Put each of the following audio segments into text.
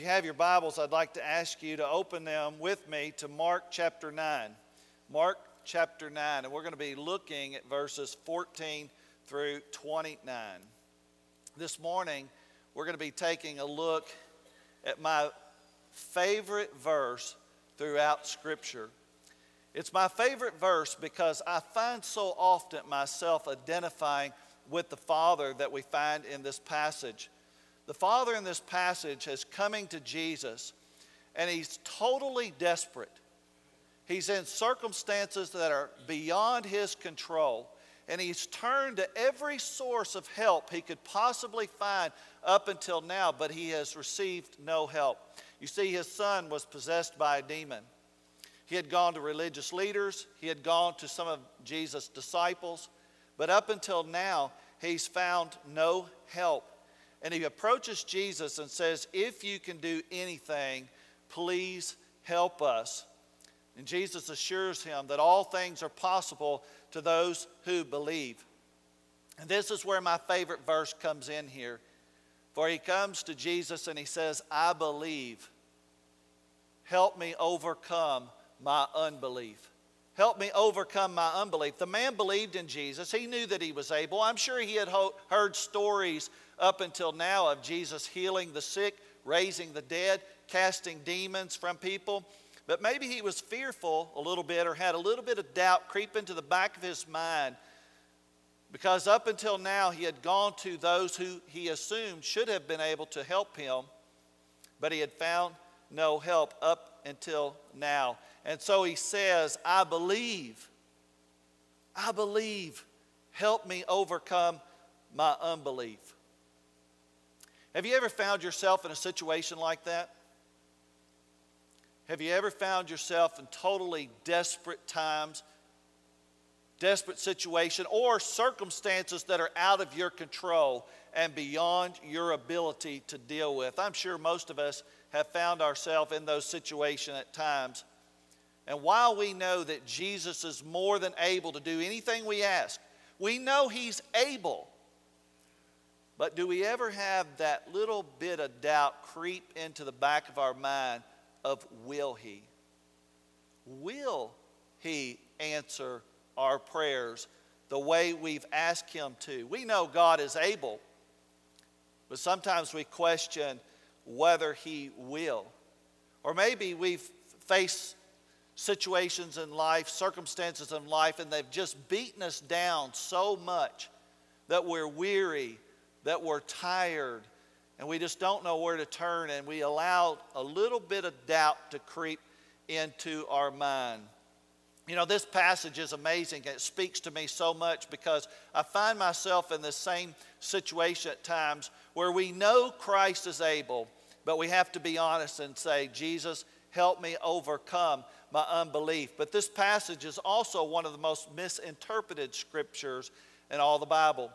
If you have your Bibles, I'd like to ask you to open them with me to Mark chapter 9. Mark chapter 9, and we're going to be looking at verses 14 through 29. This morning, we're going to be taking a look at my favorite verse throughout Scripture. It's my favorite verse because I find so often myself identifying with the Father that we find in this passage. The Father in this passage is coming to Jesus, and he's totally desperate. He's in circumstances that are beyond his control, and he's turned to every source of help he could possibly find up until now, but he has received no help. You see, his son was possessed by a demon. He had gone to religious leaders, he had gone to some of Jesus' disciples, but up until now, he's found no help. And he approaches Jesus and says, If you can do anything, please help us. And Jesus assures him that all things are possible to those who believe. And this is where my favorite verse comes in here. For he comes to Jesus and he says, I believe. Help me overcome my unbelief. Help me overcome my unbelief. The man believed in Jesus. He knew that he was able. I'm sure he had ho- heard stories up until now of Jesus healing the sick, raising the dead, casting demons from people. But maybe he was fearful a little bit or had a little bit of doubt creep into the back of his mind because up until now he had gone to those who he assumed should have been able to help him, but he had found no help up until now. And so he says, I believe. I believe. Help me overcome my unbelief. Have you ever found yourself in a situation like that? Have you ever found yourself in totally desperate times, desperate situation, or circumstances that are out of your control and beyond your ability to deal with? I'm sure most of us have found ourselves in those situations at times. And while we know that Jesus is more than able to do anything we ask, we know He's able. But do we ever have that little bit of doubt creep into the back of our mind of will He? Will He answer our prayers the way we've asked Him to? We know God is able, but sometimes we question whether He will. Or maybe we've faced situations in life, circumstances in life, and they've just beaten us down so much that we're weary that we're tired and we just don't know where to turn, and we allow a little bit of doubt to creep into our mind. You know, this passage is amazing. It speaks to me so much because I find myself in the same situation at times where we know Christ is able, but we have to be honest and say, Jesus, help me overcome my unbelief. But this passage is also one of the most misinterpreted scriptures in all the Bible.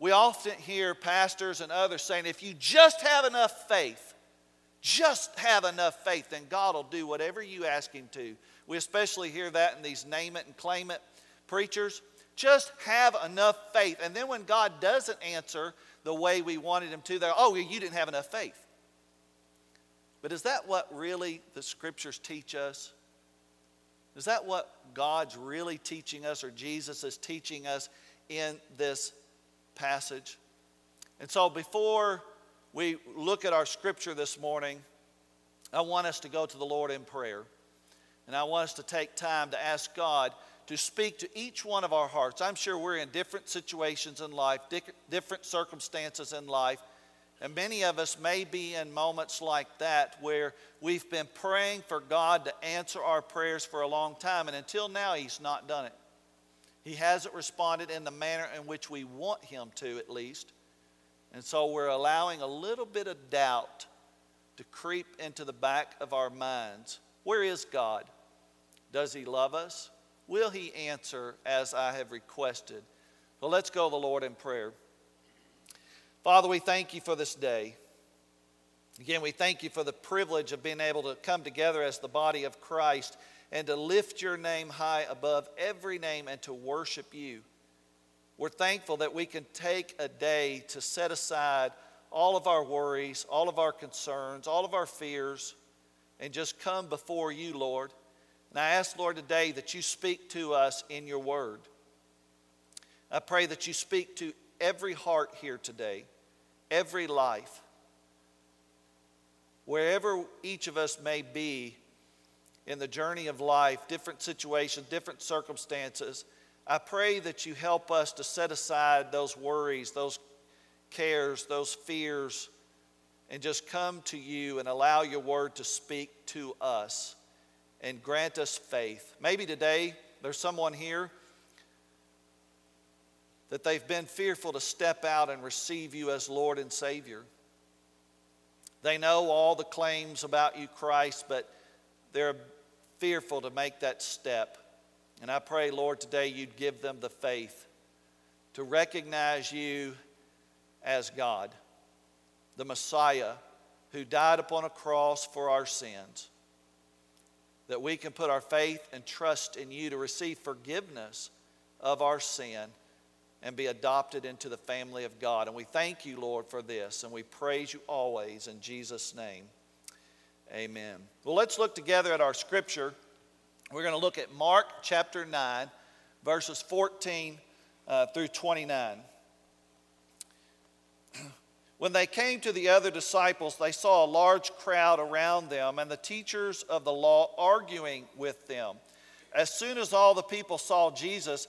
We often hear pastors and others saying, if you just have enough faith, just have enough faith, then God will do whatever you ask Him to. We especially hear that in these name it and claim it preachers. Just have enough faith. And then when God doesn't answer the way we wanted Him to, they're, oh, you didn't have enough faith. But is that what really the scriptures teach us? Is that what God's really teaching us or Jesus is teaching us in this passage. And so before we look at our scripture this morning, I want us to go to the Lord in prayer. And I want us to take time to ask God to speak to each one of our hearts. I'm sure we're in different situations in life, different circumstances in life. And many of us may be in moments like that where we've been praying for God to answer our prayers for a long time, and until now, He's not done it. He hasn't responded in the manner in which we want him to, at least. And so we're allowing a little bit of doubt to creep into the back of our minds. Where is God? Does he love us? Will he answer as I have requested? Well, let's go to the Lord in prayer. Father, we thank you for this day. Again, we thank you for the privilege of being able to come together as the body of Christ and to lift your name high above every name and to worship you. We're thankful that we can take a day to set aside all of our worries, all of our concerns, all of our fears, and just come before you, Lord. And I ask, Lord, today that you speak to us in your word. I pray that you speak to every heart here today, every life, wherever each of us may be in the journey of life, different situations, different circumstances. I pray that you help us to set aside those worries, those cares, those fears, and just come to you and allow your word to speak to us and grant us faith. Maybe today there's someone here that they've been fearful to step out and receive you as Lord and Savior. They know all the claims about you, Christ, but they're fearful to make that step. And I pray, Lord, today you'd give them the faith to recognize you as God, the Messiah who died upon a cross for our sins. That we can put our faith and trust in you to receive forgiveness of our sin and be adopted into the family of God. And we thank you, Lord, for this, and we praise you always in Jesus' name. Amen. Well, let's look together at our scripture. We're going to look at Mark chapter 9, verses 14 uh, through 29. When they came to the other disciples, they saw a large crowd around them and the teachers of the law arguing with them. As soon as all the people saw Jesus,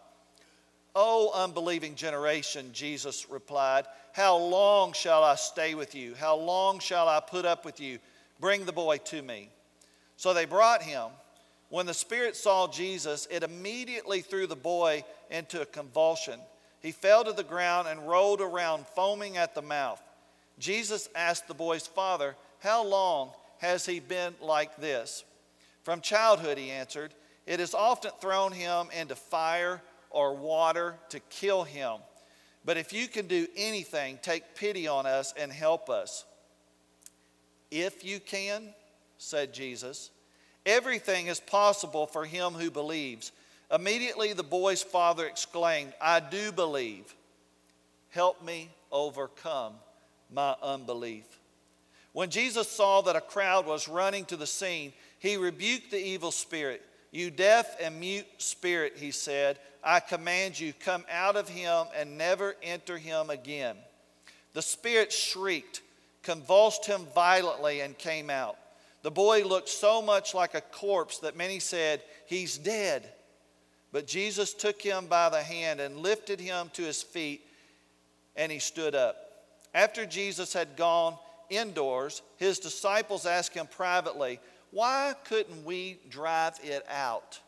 O unbelieving generation, Jesus replied, How long shall I stay with you? How long shall I put up with you? Bring the boy to me. So they brought him. When the spirit saw Jesus, it immediately threw the boy into a convulsion. He fell to the ground and rolled around, foaming at the mouth. Jesus asked the boy's father, How long has he been like this? From childhood, he answered. It has often thrown him into fire or water to kill him. But if you can do anything, take pity on us and help us. If you can, said Jesus, everything is possible for him who believes. Immediately the boy's father exclaimed, I do believe. Help me overcome my unbelief. When Jesus saw that a crowd was running to the scene, he rebuked the evil spirit. You deaf and mute spirit, he said, I command you, come out of him and never enter him again. The spirit shrieked, convulsed him violently, and came out. The boy looked so much like a corpse that many said, He's dead. But Jesus took him by the hand and lifted him to his feet, and he stood up. After Jesus had gone indoors, his disciples asked him privately, Why couldn't we drive it out?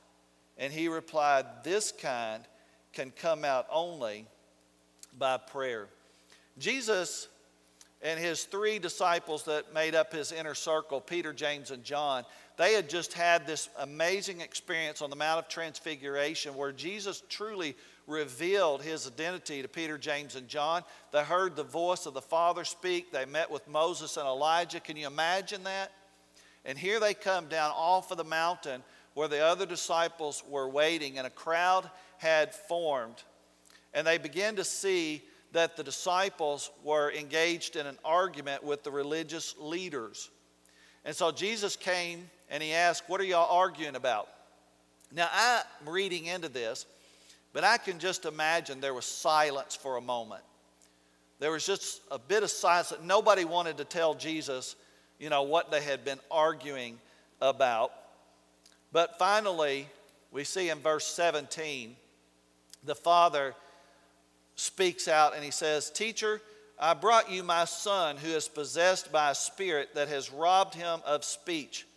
And he replied, This kind can come out only by prayer. Jesus and his three disciples that made up his inner circle, Peter, James, and John, they had just had this amazing experience on the Mount of Transfiguration where Jesus truly revealed his identity to Peter, James, and John. They heard the voice of the Father speak. They met with Moses and Elijah. Can you imagine that? And here they come down off of the mountain where the other disciples were waiting, and a crowd had formed. And they began to see that the disciples were engaged in an argument with the religious leaders. And so Jesus came and he asked, What are y'all arguing about? Now, I'm reading into this, but I can just imagine there was silence for a moment. There was just a bit of silence that nobody wanted to tell Jesus, you know, what they had been arguing about. But finally, we see in verse 17, the father speaks out and he says, Teacher, I brought you my son who is possessed by a spirit that has robbed him of speech.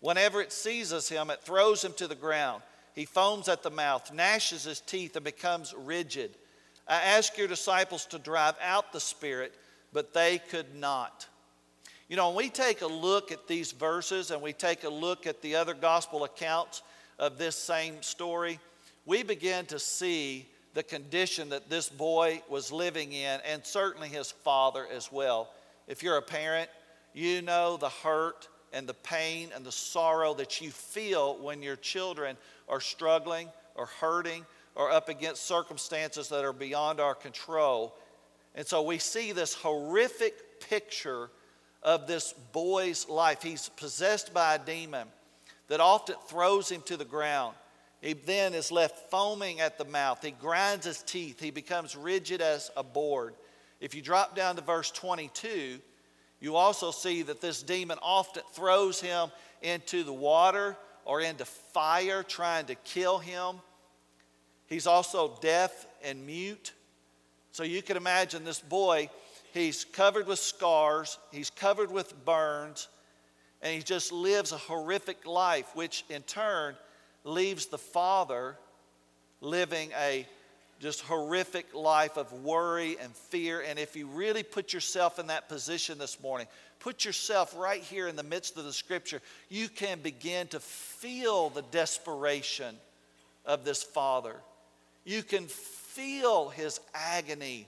Whenever it seizes him, it throws him to the ground. He foams at the mouth, gnashes his teeth, and becomes rigid. I asked your disciples to drive out the spirit, but they could not. You know, when we take a look at these verses and we take a look at the other gospel accounts of this same story, we begin to see the condition that this boy was living in, and certainly his father as well. If you're a parent, you know the hurt and the pain and the sorrow that you feel when your children are struggling or hurting or up against circumstances that are beyond our control. And so we see this horrific picture of this boy's life. He's possessed by a demon that often throws him to the ground. He then is left foaming at the mouth. He grinds his teeth. He becomes rigid as a board. If you drop down to verse 22, you also see that this demon often throws him into the water or into fire, trying to kill him. He's also deaf and mute. So you can imagine this boy, he's covered with scars, he's covered with burns, and he just lives a horrific life, which in turn leaves the father living a just horrific life of worry and fear. And if you really put yourself in that position this morning, put yourself right here in the midst of the scripture, you can begin to feel the desperation of this father. You can feel his agony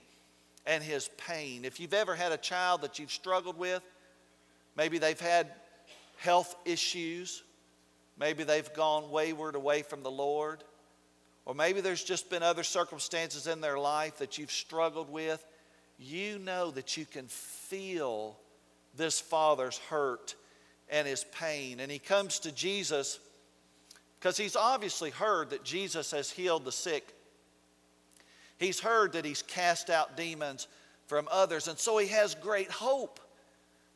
and his pain. If you've ever had a child that you've struggled with, maybe they've had health issues, maybe they've gone wayward away from the Lord. Or maybe there's just been other circumstances in their life that you've struggled with. You know that you can feel this father's hurt and his pain. And he comes to Jesus because he's obviously heard that Jesus has healed the sick. He's heard that he's cast out demons from others. And so he has great hope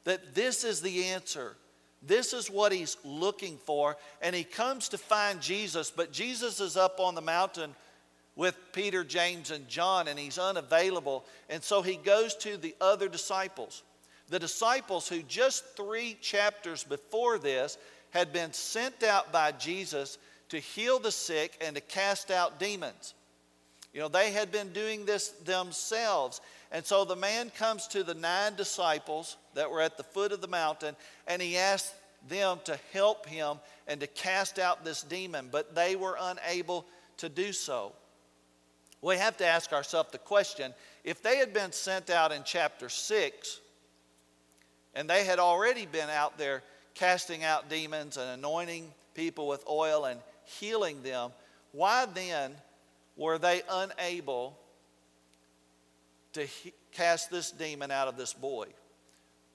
that this is the answer. This is what he's looking for. And he comes to find Jesus, but Jesus is up on the mountain with Peter, James, and John, and he's unavailable. And so he goes to the other disciples. The disciples who just three chapters before this had been sent out by Jesus to heal the sick and to cast out demons. You know, they had been doing this themselves. And so the man comes to the nine disciples that were at the foot of the mountain and he asked them to help him and to cast out this demon, but they were unable to do so. We have to ask ourselves the question if they had been sent out in chapter 6 and they had already been out there casting out demons and anointing people with oil and healing them, why then were they unable to he- cast this demon out of this boy?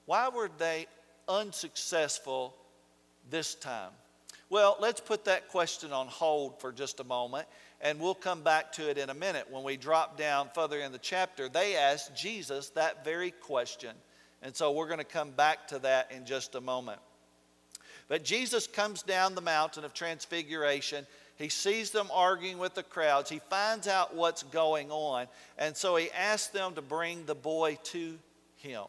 Why were they unsuccessful this time? Well, let's put that question on hold for just a moment, and we'll come back to it in a minute. When we drop down further in the chapter, they asked Jesus that very question. And so we're going to come back to that in just a moment. But Jesus comes down the mountain of transfiguration he sees them arguing with the crowds. He finds out what's going on. And so he asks them to bring the boy to him.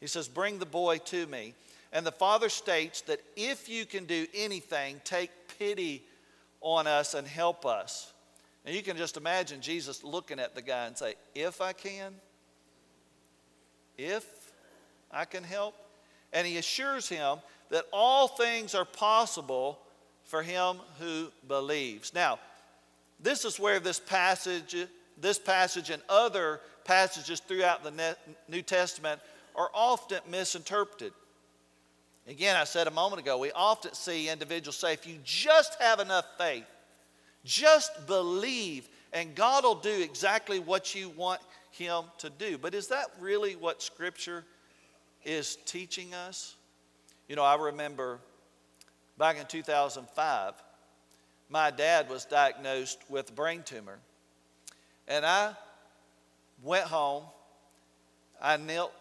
He says, Bring the boy to me. And the father states that if you can do anything, take pity on us and help us. And you can just imagine Jesus looking at the guy and say, If I can, if I can help. And he assures him that all things are possible for him who believes. Now, this is where this passage, this passage and other passages throughout the New Testament are often misinterpreted. Again, I said a moment ago, we often see individuals say, if you just have enough faith, just believe, and God will do exactly what you want Him to do. But is that really what Scripture is teaching us? You know, I remember back in 2005, my dad was diagnosed with a brain tumor. And I went home, I knelt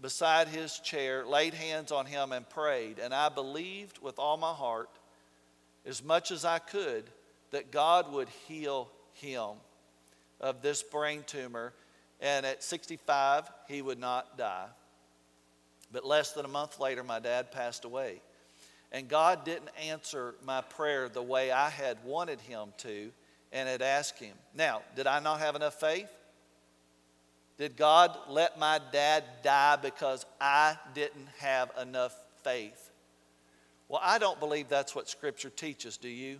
beside his chair, laid hands on him, and prayed. And I believed with all my heart, as much as I could, that God would heal him of this brain tumor. And at 65, he would not die. But less than a month later, my dad passed away. And God didn't answer my prayer the way I had wanted Him to and had asked Him. Now, did I not have enough faith? Did God let my dad die because I didn't have enough faith? Well, I don't believe that's what Scripture teaches, do you?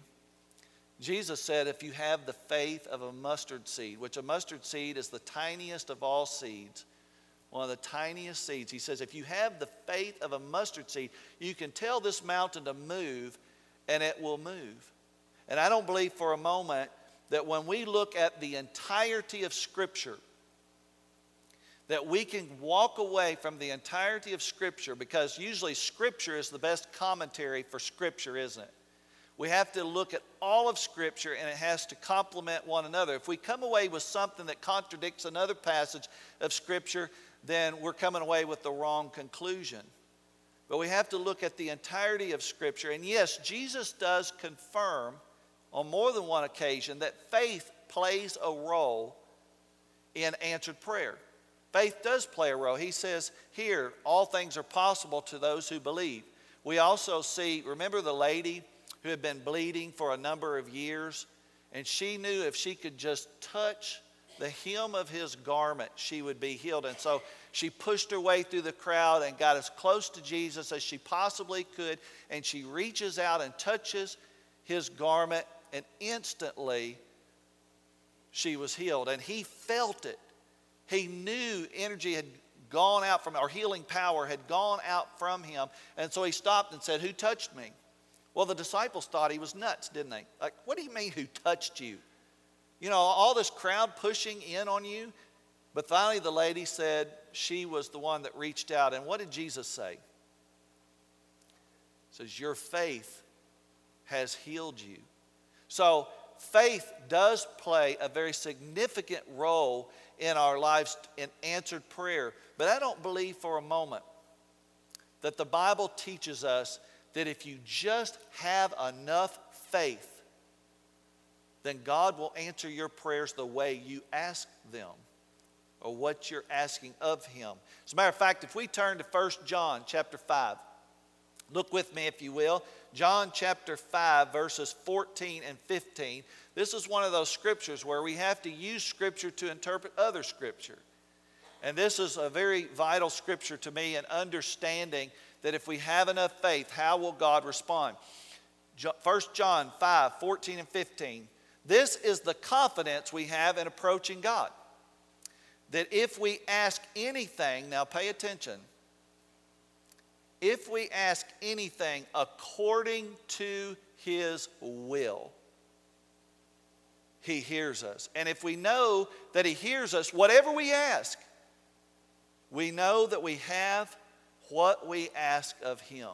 Jesus said, if you have the faith of a mustard seed, which a mustard seed is the tiniest of all seeds, one of the tiniest seeds, he says, if you have the faith of a mustard seed, you can tell this mountain to move and it will move. And I don't believe for a moment that when we look at the entirety of Scripture, that we can walk away from the entirety of Scripture because usually Scripture is the best commentary for Scripture, isn't it? We have to look at all of Scripture and it has to complement one another. If we come away with something that contradicts another passage of Scripture, then we're coming away with the wrong conclusion. But we have to look at the entirety of Scripture. And yes, Jesus does confirm on more than one occasion that faith plays a role in answered prayer. Faith does play a role. He says here, all things are possible to those who believe. We also see, remember the lady who had been bleeding for a number of years? And she knew if she could just touch the hem of his garment, she would be healed. And so she pushed her way through the crowd and got as close to Jesus as she possibly could. And she reaches out and touches his garment, and instantly she was healed. And he felt it. He knew energy had gone out from, or healing power had gone out from him. And so he stopped and said, Who touched me? Well, the disciples thought he was nuts, didn't they? Like, what do you mean, who touched you? You know, all this crowd pushing in on you. But finally, the lady said she was the one that reached out. And what did Jesus say? He says, Your faith has healed you. So, faith does play a very significant role in our lives in answered prayer. But I don't believe for a moment that the Bible teaches us that if you just have enough faith, then God will answer your prayers the way you ask them or what you're asking of him. As a matter of fact, if we turn to 1 John chapter 5, look with me if you will. John chapter 5, verses 14 and 15. This is one of those scriptures where we have to use scripture to interpret other scripture. And this is a very vital scripture to me in understanding that if we have enough faith, how will God respond? 1 John 5 14 and 15. This is the confidence we have in approaching God. That if we ask anything, now pay attention, if we ask anything according to his will, he hears us. And if we know that He hears us, whatever we ask, we know that we have what we ask of Him.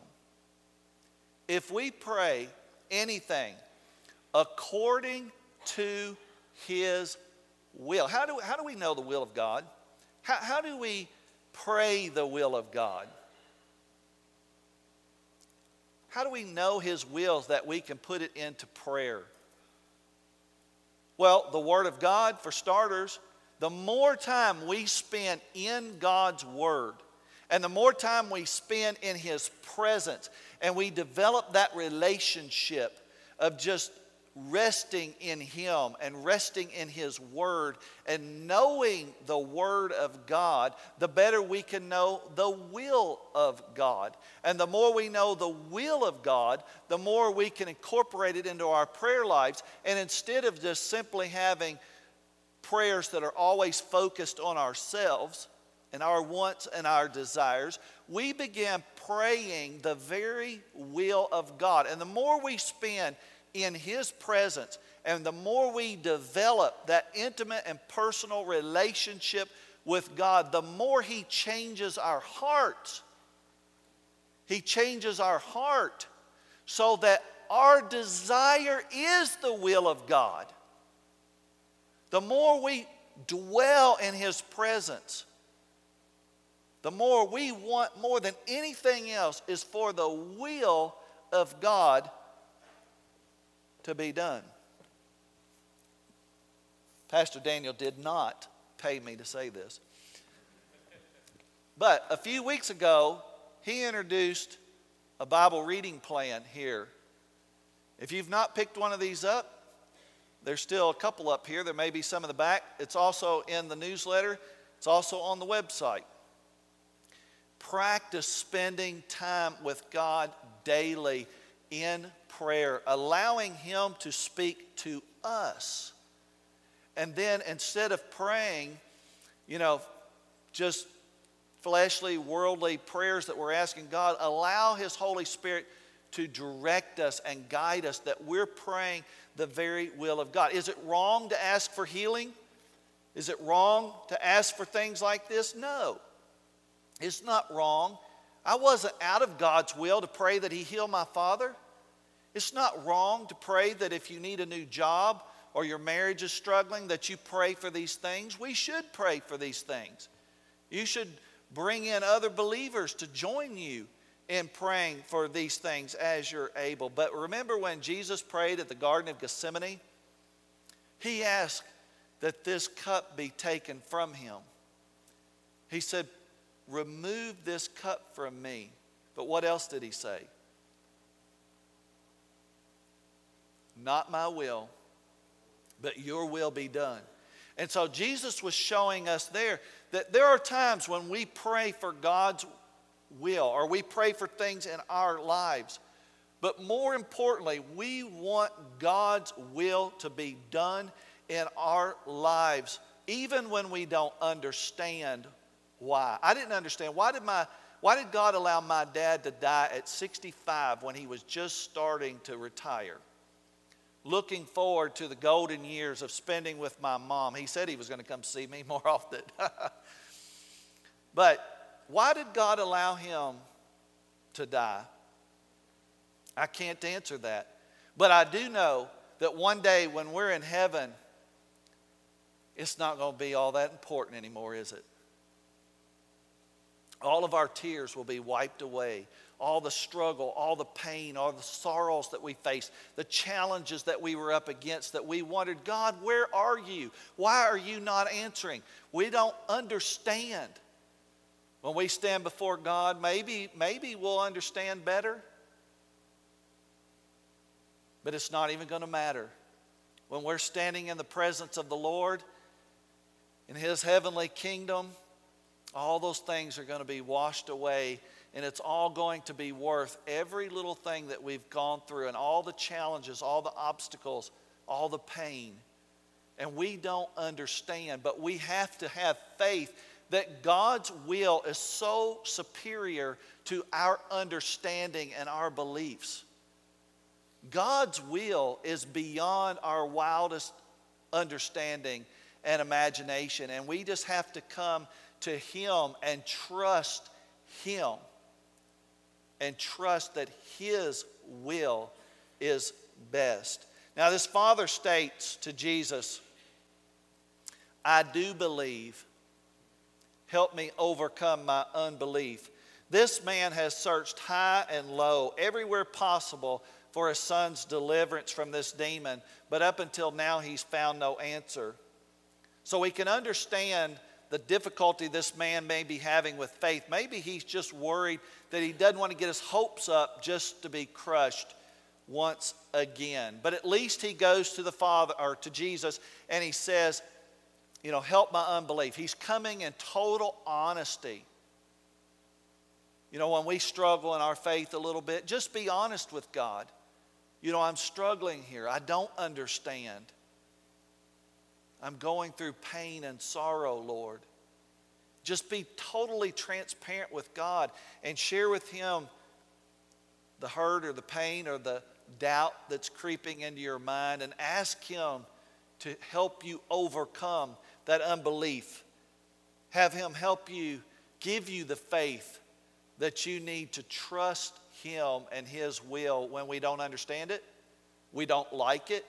If we pray anything according to His will, how do, how do we know the will of God? How, how do we pray the will of God? How do we know His will that we can put it into prayer? Well, the Word of God, for starters, the more time we spend in God's Word, and the more time we spend in His presence, and we develop that relationship of just resting in Him and resting in His Word and knowing the Word of God, the better we can know the will of God. And the more we know the will of God, the more we can incorporate it into our prayer lives. And instead of just simply having prayers that are always focused on ourselves, and our wants and our desires, we begin praying the very will of God. And the more we spend in His presence. And the more we develop that intimate and personal relationship with God, the more He changes our hearts. He changes our heart so that our desire is the will of God. The more we dwell in His presence, the more we want more than anything else is for the will of God to be done. Pastor Daniel did not pay me to say this. But a few weeks ago, he introduced a Bible reading plan here. If you've not picked one of these up, there's still a couple up here. There may be some in the back. It's also in the newsletter. It's also on the website. Practice spending time with God daily in prayer, allowing Him to speak to us. And then instead of praying, you know, just fleshly, worldly prayers that we're asking God, allow His Holy Spirit to direct us and guide us that we're praying the very will of God. Is it wrong to ask for healing? Is it wrong to ask for things like this? No. It's not wrong. I wasn't out of God's will to pray that He heal my father. It's not wrong to pray that if you need a new job or your marriage is struggling, that you pray for these things. We should pray for these things. You should bring in other believers to join you in praying for these things as you're able. But remember when Jesus prayed at the Garden of Gethsemane? He asked that this cup be taken from him. He said, Remove this cup from me. But what else did he say? Not my will, but your will be done. And so Jesus was showing us there that there are times when we pray for God's will or we pray for things in our lives. But more importantly, we want God's will to be done in our lives, even when we don't understand why. I didn't understand. Why did, my, why did God allow my dad to die at 65 when he was just starting to retire? Looking forward to the golden years of spending with my mom. He said he was going to come see me more often. but why did God allow him to die? I can't answer that. But I do know that one day when we're in heaven, it's not going to be all that important anymore, is it? All of our tears will be wiped away all the struggle, all the pain, all the sorrows that we faced, the challenges that we were up against that we wondered, God, where are you? Why are you not answering? We don't understand. When we stand before God, maybe, maybe we'll understand better. But it's not even going to matter. When we're standing in the presence of the Lord, in His heavenly kingdom, all those things are going to be washed away and it's all going to be worth every little thing that we've gone through and all the challenges, all the obstacles, all the pain. And we don't understand, but we have to have faith that God's will is so superior to our understanding and our beliefs. God's will is beyond our wildest understanding and imagination, and we just have to come to Him and trust Him and trust that His will is best. Now, this father states to Jesus, I do believe. Help me overcome my unbelief. This man has searched high and low, everywhere possible, for his son's deliverance from this demon, but up until now he's found no answer. So we can understand the difficulty this man may be having with faith. Maybe he's just worried that he doesn't want to get his hopes up just to be crushed once again. But at least he goes to the Father or to Jesus and he says, You know, help my unbelief. He's coming in total honesty. You know, when we struggle in our faith a little bit, just be honest with God. You know, I'm struggling here. I don't understand. I'm going through pain and sorrow, Lord. Just be totally transparent with God and share with Him the hurt or the pain or the doubt that's creeping into your mind and ask Him to help you overcome that unbelief. Have Him help you, give you the faith that you need to trust Him and His will when we don't understand it, we don't like it,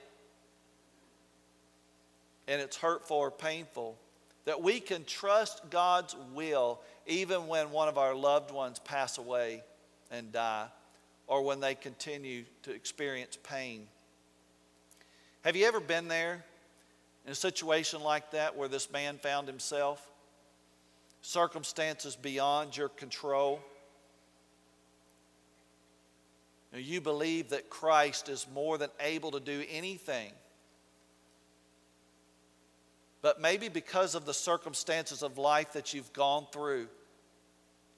and it's hurtful or painful, that we can trust God's will even when one of our loved ones pass away and die or when they continue to experience pain. Have you ever been there in a situation like that where this man found himself? Circumstances beyond your control. You believe that Christ is more than able to do anything but maybe because of the circumstances of life that you've gone through,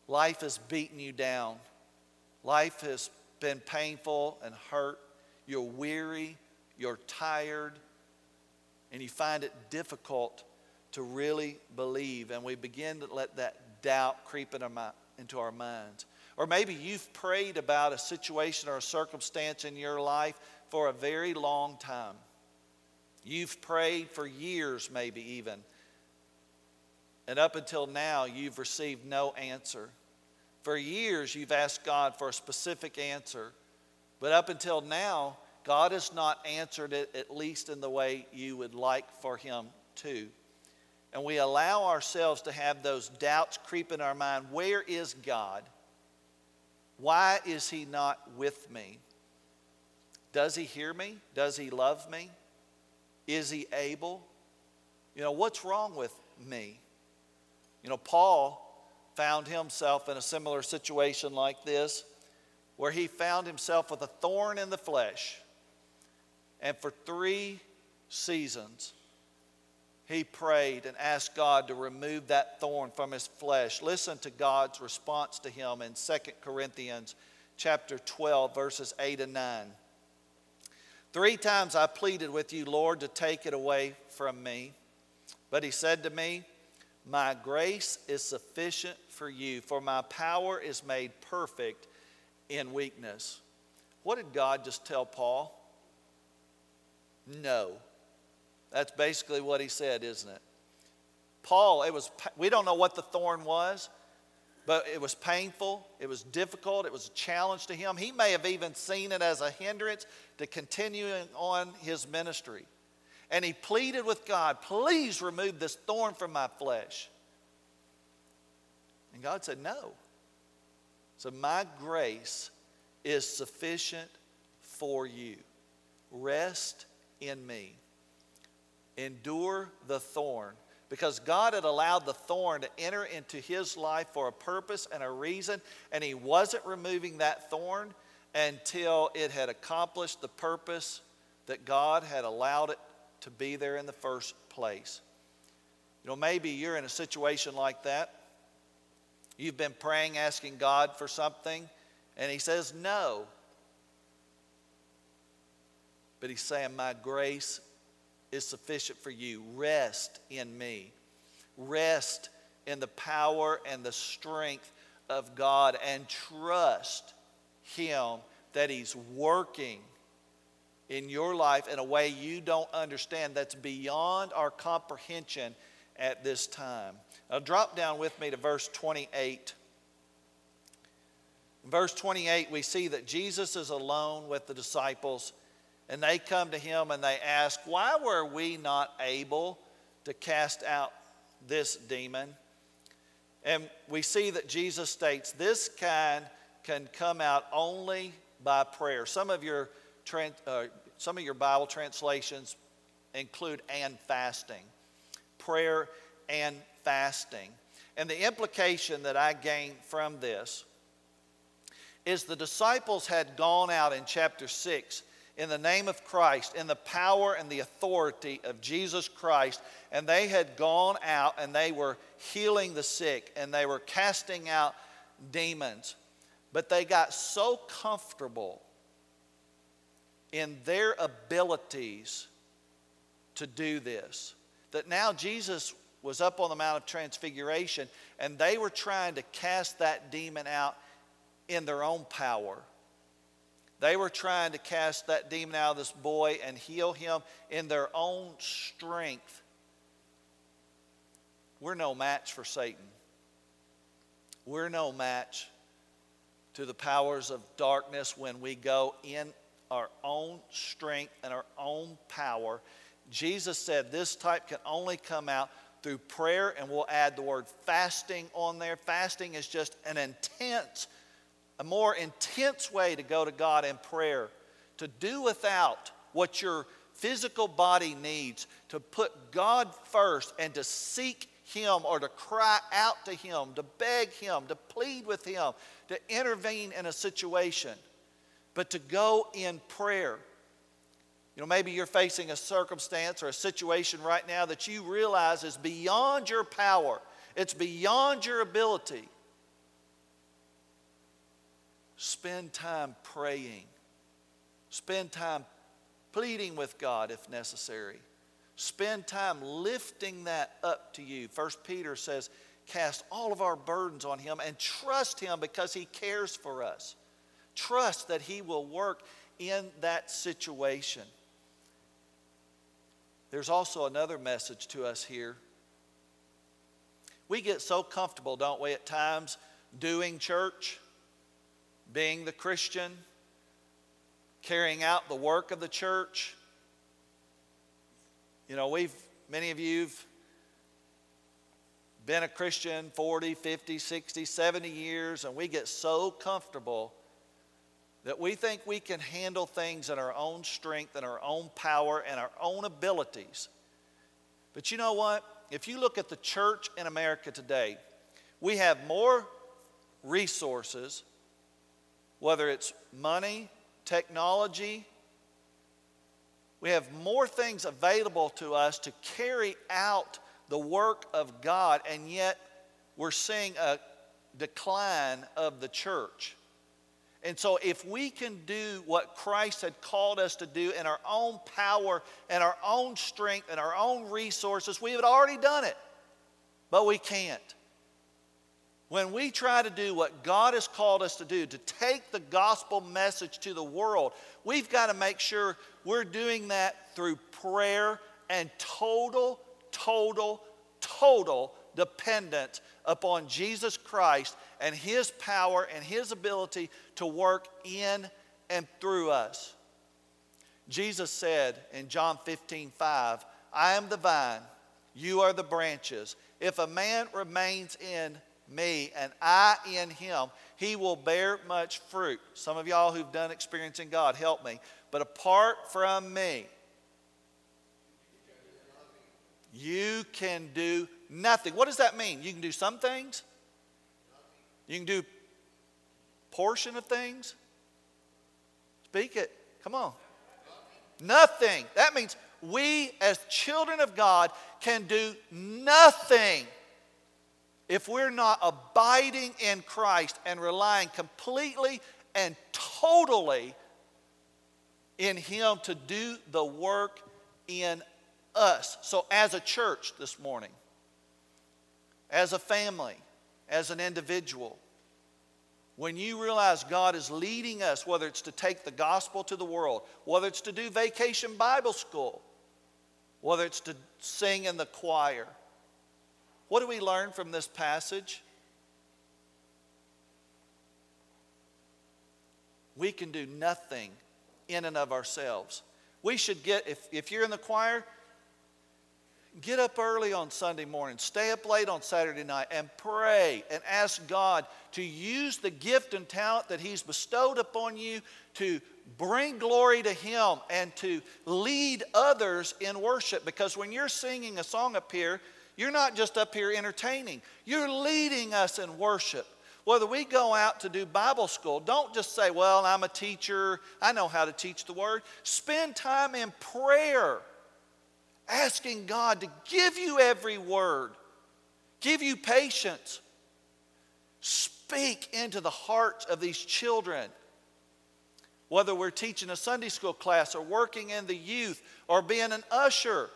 life has beaten you down. Life has been painful and hurt. You're weary, you're tired, and you find it difficult to really believe. And we begin to let that doubt creep into our minds. Or maybe you've prayed about a situation or a circumstance in your life for a very long time. You've prayed for years, maybe even. And up until now, you've received no answer. For years, you've asked God for a specific answer. But up until now, God has not answered it, at least in the way you would like for Him to. And we allow ourselves to have those doubts creep in our mind where is God? Why is He not with me? Does He hear me? Does He love me? Is he able? You know, what's wrong with me? You know, Paul found himself in a similar situation like this, where he found himself with a thorn in the flesh. And for three seasons, he prayed and asked God to remove that thorn from his flesh. Listen to God's response to him in 2 Corinthians chapter 12 verses 8 and 9. Three times I pleaded with you, Lord, to take it away from me. But he said to me, My grace is sufficient for you, for my power is made perfect in weakness. What did God just tell Paul? No. That's basically what he said, isn't it? Paul, it was we don't know what the thorn was. But it was painful, it was difficult, it was a challenge to him. He may have even seen it as a hindrance to continuing on his ministry. And he pleaded with God, please remove this thorn from my flesh. And God said, no. So my grace is sufficient for you. Rest in me. Endure the thorn because God had allowed the thorn to enter into his life for a purpose and a reason, and he wasn't removing that thorn until it had accomplished the purpose that God had allowed it to be there in the first place. You know, maybe you're in a situation like that. You've been praying, asking God for something, and He says no. But He's saying, My grace is sufficient for you. Rest in me. Rest in the power and the strength of God and trust Him that He's working in your life in a way you don't understand that's beyond our comprehension at this time. Now, drop down with me to verse 28. In verse 28, we see that Jesus is alone with the disciples and they come to him and they ask, Why were we not able to cast out this demon? And we see that Jesus states, This kind can come out only by prayer. Some of your, uh, some of your Bible translations include and fasting, prayer and fasting. And the implication that I gain from this is the disciples had gone out in chapter 6 in the name of Christ, in the power and the authority of Jesus Christ. And they had gone out and they were healing the sick and they were casting out demons. But they got so comfortable in their abilities to do this that now Jesus was up on the Mount of Transfiguration and they were trying to cast that demon out in their own power they were trying to cast that demon out of this boy and heal him in their own strength. We're no match for Satan. We're no match to the powers of darkness when we go in our own strength and our own power. Jesus said this type can only come out through prayer, and we'll add the word fasting on there. Fasting is just an intense a more intense way to go to God in prayer, to do without what your physical body needs, to put God first and to seek Him or to cry out to Him, to beg Him, to plead with Him, to intervene in a situation, but to go in prayer. You know, maybe you're facing a circumstance or a situation right now that you realize is beyond your power, it's beyond your ability. Spend time praying, spend time pleading with God if necessary. Spend time lifting that up to you. First Peter says, cast all of our burdens on him and trust him because he cares for us. Trust that he will work in that situation. There's also another message to us here. We get so comfortable, don't we, at times, doing church, being the Christian, carrying out the work of the church. You know, we've, many of you've been a Christian 40, 50, 60, 70 years, and we get so comfortable that we think we can handle things in our own strength and our own power and our own abilities. But you know what? If you look at the church in America today, we have more resources, whether it's money, technology, we have more things available to us to carry out the work of God, and yet we're seeing a decline of the church. And so, if we can do what Christ had called us to do in our own power and our own strength and our own resources, we had already done it. But we can't. When we try to do what God has called us to do, to take the gospel message to the world, we've got to make sure we're doing that through prayer and total, total, total dependence upon Jesus Christ and His power and His ability to work in and through us. Jesus said in John 15, 5, I am the vine, you are the branches. If a man remains in me and I in him, he will bear much fruit. Some of y'all who've done experiencing God, help me. But apart from me, you can do nothing. What does that mean? You can do some things, you can do portion of things. Speak it. Come on. Nothing. That means we, as children of God, can do nothing if we're not abiding in Christ and relying completely and totally in Him to do the work in us. So, as a church this morning, as a family, as an individual, when you realize God is leading us, whether it's to take the gospel to the world, whether it's to do vacation Bible school, whether it's to sing in the choir, what do we learn from this passage? We can do nothing in and of ourselves. We should get, if, if you're in the choir, get up early on Sunday morning, stay up late on Saturday night, and pray and ask God to use the gift and talent that He's bestowed upon you to bring glory to Him and to lead others in worship. Because when you're singing a song up here, you're not just up here entertaining, you're leading us in worship. Whether we go out to do Bible school, don't just say, Well, I'm a teacher, I know how to teach the word. Spend time in prayer, asking God to give you every word, give you patience. Speak into the hearts of these children. Whether we're teaching a Sunday school class or working in the youth or being an usher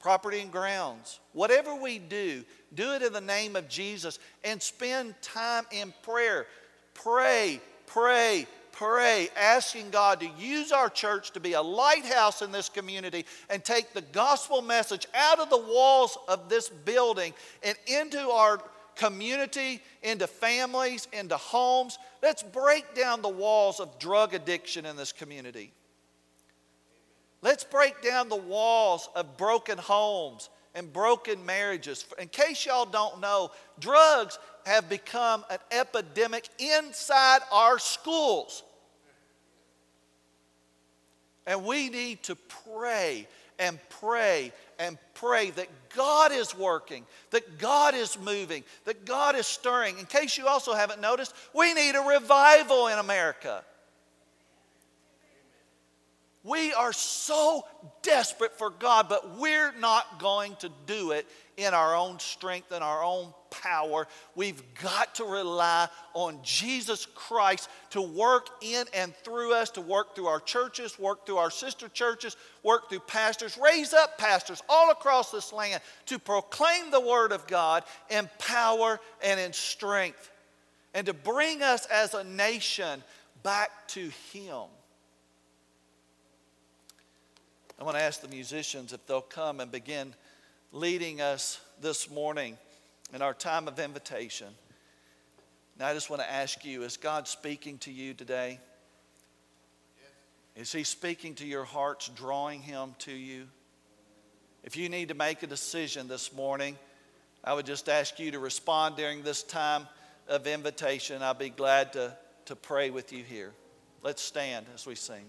property and grounds. Whatever we do, do it in the name of Jesus and spend time in prayer. Pray, pray, pray, asking God to use our church to be a lighthouse in this community and take the gospel message out of the walls of this building and into our community, into families, into homes. Let's break down the walls of drug addiction in this community. Let's break down the walls of broken homes and broken marriages. In case y'all don't know, drugs have become an epidemic inside our schools. And we need to pray and pray and pray that God is working, that God is moving, that God is stirring. In case you also haven't noticed, we need a revival in America. We are so desperate for God, but we're not going to do it in our own strength and our own power. We've got to rely on Jesus Christ to work in and through us, to work through our churches, work through our sister churches, work through pastors, raise up pastors all across this land to proclaim the Word of God in power and in strength, and to bring us as a nation back to Him. I want to ask the musicians if they'll come and begin leading us this morning in our time of invitation. Now, I just want to ask you is God speaking to you today? Is He speaking to your hearts, drawing Him to you? If you need to make a decision this morning, I would just ask you to respond during this time of invitation. I'll be glad to, to pray with you here. Let's stand as we sing.